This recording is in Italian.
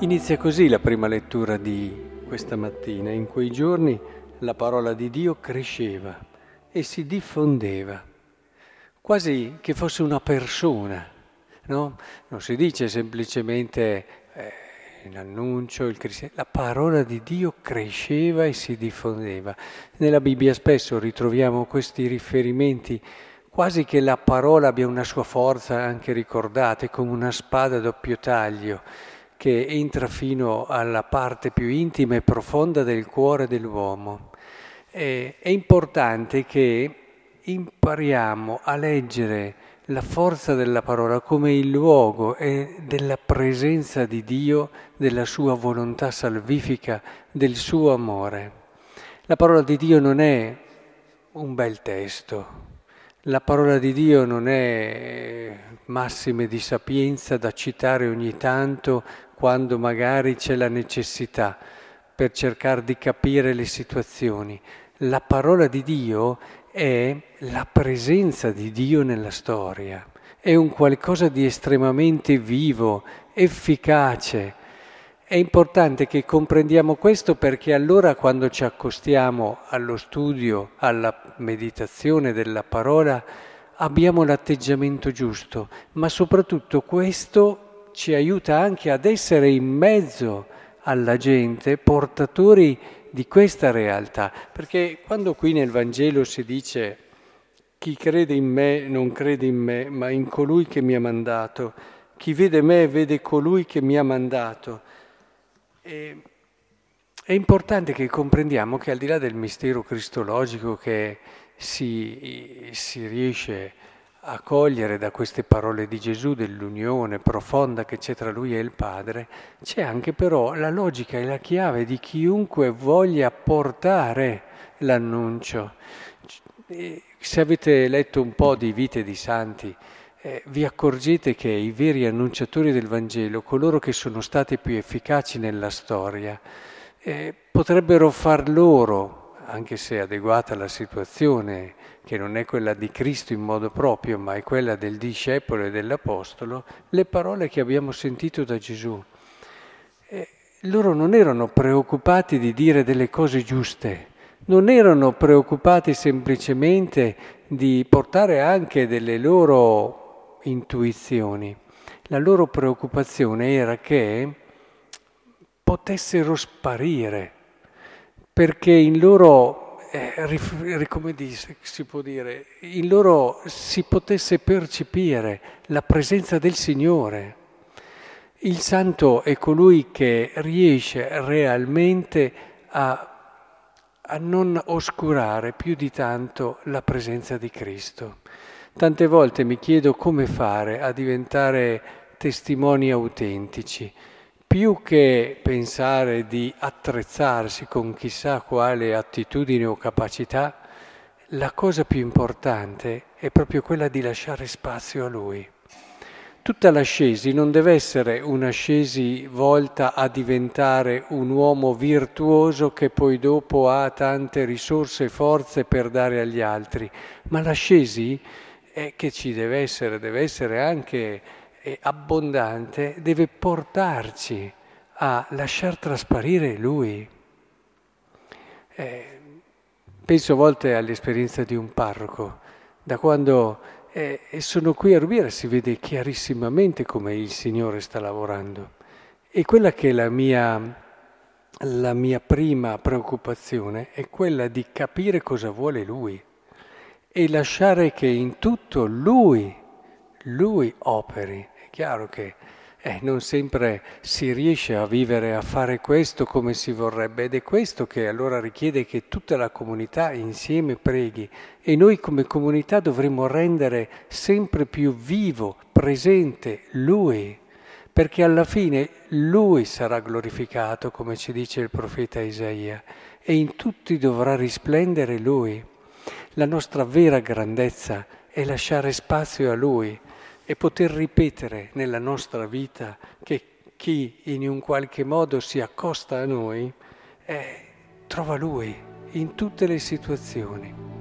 Inizia così la prima lettura di questa mattina. In quei giorni la parola di Dio cresceva e si diffondeva, quasi che fosse una persona. No? Non si dice semplicemente eh, l'annuncio, il cristiano. La parola di Dio cresceva e si diffondeva. Nella Bibbia spesso ritroviamo questi riferimenti quasi che la parola abbia una sua forza anche ricordate come una spada a doppio taglio che entra fino alla parte più intima e profonda del cuore dell'uomo. è importante che impariamo a leggere la forza della parola come il luogo e della presenza di Dio, della sua volontà salvifica, del suo amore. La parola di Dio non è un bel testo, la parola di Dio non è massime di sapienza da citare ogni tanto quando magari c'è la necessità per cercare di capire le situazioni. La parola di Dio è la presenza di Dio nella storia, è un qualcosa di estremamente vivo, efficace. È importante che comprendiamo questo perché allora quando ci accostiamo allo studio, alla meditazione della parola, abbiamo l'atteggiamento giusto, ma soprattutto questo ci aiuta anche ad essere in mezzo alla gente, portatori di questa realtà. Perché quando qui nel Vangelo si dice chi crede in me non crede in me, ma in colui che mi ha mandato, chi vede me vede colui che mi ha mandato. E è importante che comprendiamo che al di là del mistero cristologico che si, si riesce a a cogliere da queste parole di Gesù dell'unione profonda che c'è tra lui e il Padre, c'è anche però la logica e la chiave di chiunque voglia portare l'annuncio. Se avete letto un po' di vite di santi, eh, vi accorgete che i veri annunciatori del Vangelo, coloro che sono stati più efficaci nella storia, eh, potrebbero far loro, anche se adeguata alla situazione, che non è quella di Cristo in modo proprio, ma è quella del discepolo e dell'apostolo, le parole che abbiamo sentito da Gesù. E loro non erano preoccupati di dire delle cose giuste, non erano preoccupati semplicemente di portare anche delle loro intuizioni. La loro preoccupazione era che potessero sparire, perché in loro eh, come dice, si può dire, in loro si potesse percepire la presenza del Signore. Il santo è colui che riesce realmente a, a non oscurare più di tanto la presenza di Cristo. Tante volte mi chiedo come fare a diventare testimoni autentici più che pensare di attrezzarsi con chissà quale attitudine o capacità, la cosa più importante è proprio quella di lasciare spazio a Lui. Tutta l'ascesi non deve essere un'ascesi volta a diventare un uomo virtuoso che poi dopo ha tante risorse e forze per dare agli altri, ma l'ascesi è che ci deve essere, deve essere anche abbondante deve portarci a lasciar trasparire Lui. Eh, penso a volte all'esperienza di un parroco, da quando eh, sono qui a Rubiera si vede chiarissimamente come il Signore sta lavorando. E quella che è la mia, la mia prima preoccupazione è quella di capire cosa vuole Lui e lasciare che in tutto Lui, Lui operi chiaro che eh, non sempre si riesce a vivere, a fare questo come si vorrebbe ed è questo che allora richiede che tutta la comunità insieme preghi e noi come comunità dovremmo rendere sempre più vivo, presente Lui, perché alla fine Lui sarà glorificato, come ci dice il profeta Isaia, e in tutti dovrà risplendere Lui. La nostra vera grandezza è lasciare spazio a Lui e poter ripetere nella nostra vita che chi in un qualche modo si accosta a noi eh, trova Lui in tutte le situazioni.